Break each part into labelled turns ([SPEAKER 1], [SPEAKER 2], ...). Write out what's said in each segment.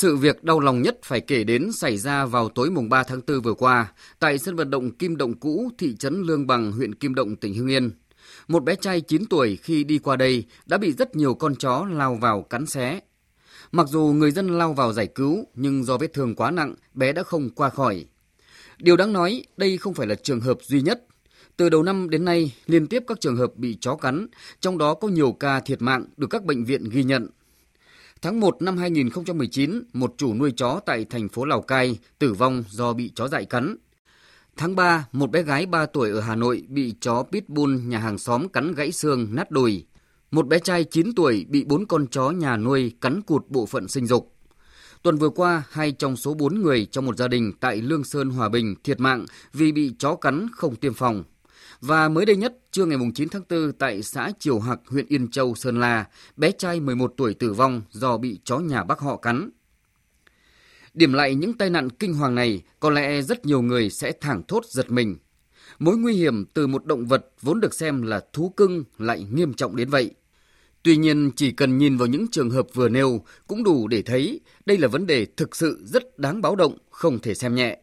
[SPEAKER 1] Sự việc đau lòng nhất phải kể đến xảy ra vào tối mùng 3 tháng 4 vừa qua tại sân vận động Kim Động cũ, thị trấn Lương Bằng, huyện Kim Động, tỉnh Hưng Yên. Một bé trai 9 tuổi khi đi qua đây đã bị rất nhiều con chó lao vào cắn xé. Mặc dù người dân lao vào giải cứu, nhưng do vết thương quá nặng, bé đã không qua khỏi. Điều đáng nói, đây không phải là trường hợp duy nhất. Từ đầu năm đến nay, liên tiếp các trường hợp bị chó cắn, trong đó có nhiều ca thiệt mạng được các bệnh viện ghi nhận. Tháng 1 năm 2019, một chủ nuôi chó tại thành phố Lào Cai tử vong do bị chó dại cắn. Tháng 3, một bé gái 3 tuổi ở Hà Nội bị chó pitbull nhà hàng xóm cắn gãy xương, nát đùi. Một bé trai 9 tuổi bị bốn con chó nhà nuôi cắn cụt bộ phận sinh dục. Tuần vừa qua, hai trong số 4 người trong một gia đình tại Lương Sơn, Hòa Bình thiệt mạng vì bị chó cắn không tiêm phòng. Và mới đây nhất, trưa ngày 9 tháng 4 tại xã Triều Hạc, huyện Yên Châu, Sơn La, bé trai 11 tuổi tử vong do bị chó nhà bác họ cắn. Điểm lại những tai nạn kinh hoàng này, có lẽ rất nhiều người sẽ thảng thốt giật mình. Mối nguy hiểm từ một động vật vốn được xem là thú cưng lại nghiêm trọng đến vậy. Tuy nhiên, chỉ cần nhìn vào những trường hợp vừa nêu cũng đủ để thấy đây là vấn đề thực sự rất đáng báo động, không thể xem nhẹ.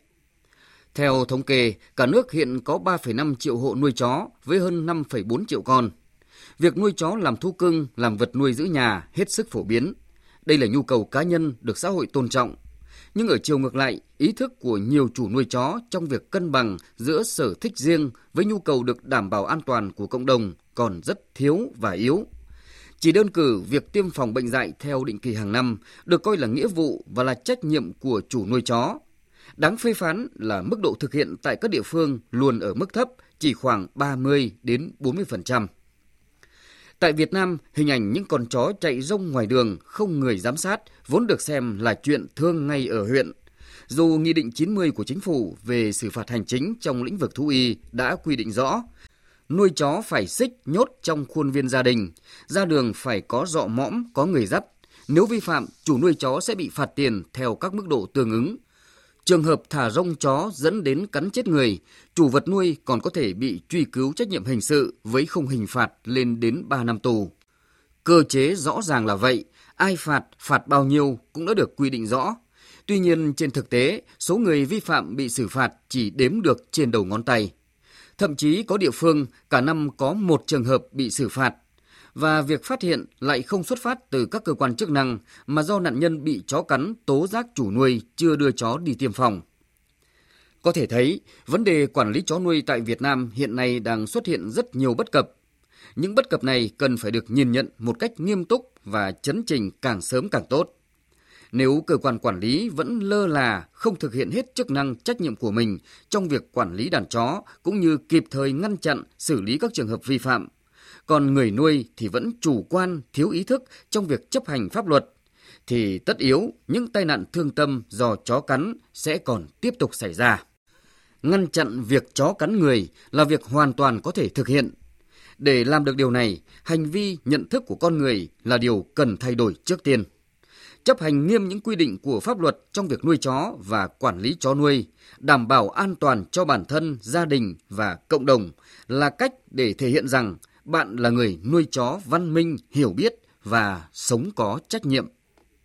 [SPEAKER 1] Theo thống kê, cả nước hiện có 3,5 triệu hộ nuôi chó với hơn 5,4 triệu con. Việc nuôi chó làm thú cưng, làm vật nuôi giữ nhà hết sức phổ biến. Đây là nhu cầu cá nhân được xã hội tôn trọng. Nhưng ở chiều ngược lại, ý thức của nhiều chủ nuôi chó trong việc cân bằng giữa sở thích riêng với nhu cầu được đảm bảo an toàn của cộng đồng còn rất thiếu và yếu. Chỉ đơn cử việc tiêm phòng bệnh dạy theo định kỳ hàng năm được coi là nghĩa vụ và là trách nhiệm của chủ nuôi chó Đáng phê phán là mức độ thực hiện tại các địa phương luôn ở mức thấp, chỉ khoảng 30 đến 40%. Tại Việt Nam, hình ảnh những con chó chạy rông ngoài đường không người giám sát vốn được xem là chuyện thương ngay ở huyện. Dù Nghị định 90 của Chính phủ về xử phạt hành chính trong lĩnh vực thú y đã quy định rõ, nuôi chó phải xích nhốt trong khuôn viên gia đình, ra đường phải có dọ mõm, có người dắt. Nếu vi phạm, chủ nuôi chó sẽ bị phạt tiền theo các mức độ tương ứng Trường hợp thả rông chó dẫn đến cắn chết người, chủ vật nuôi còn có thể bị truy cứu trách nhiệm hình sự với khung hình phạt lên đến 3 năm tù. Cơ chế rõ ràng là vậy, ai phạt, phạt bao nhiêu cũng đã được quy định rõ. Tuy nhiên trên thực tế, số người vi phạm bị xử phạt chỉ đếm được trên đầu ngón tay. Thậm chí có địa phương cả năm có một trường hợp bị xử phạt và việc phát hiện lại không xuất phát từ các cơ quan chức năng mà do nạn nhân bị chó cắn tố giác chủ nuôi chưa đưa chó đi tiêm phòng. Có thể thấy, vấn đề quản lý chó nuôi tại Việt Nam hiện nay đang xuất hiện rất nhiều bất cập. Những bất cập này cần phải được nhìn nhận một cách nghiêm túc và chấn trình càng sớm càng tốt. Nếu cơ quan quản lý vẫn lơ là, không thực hiện hết chức năng trách nhiệm của mình trong việc quản lý đàn chó cũng như kịp thời ngăn chặn, xử lý các trường hợp vi phạm, còn người nuôi thì vẫn chủ quan, thiếu ý thức trong việc chấp hành pháp luật, thì tất yếu những tai nạn thương tâm do chó cắn sẽ còn tiếp tục xảy ra. Ngăn chặn việc chó cắn người là việc hoàn toàn có thể thực hiện. Để làm được điều này, hành vi nhận thức của con người là điều cần thay đổi trước tiên. Chấp hành nghiêm những quy định của pháp luật trong việc nuôi chó và quản lý chó nuôi, đảm bảo an toàn cho bản thân, gia đình và cộng đồng là cách để thể hiện rằng bạn là người nuôi chó văn minh, hiểu biết và sống có trách nhiệm.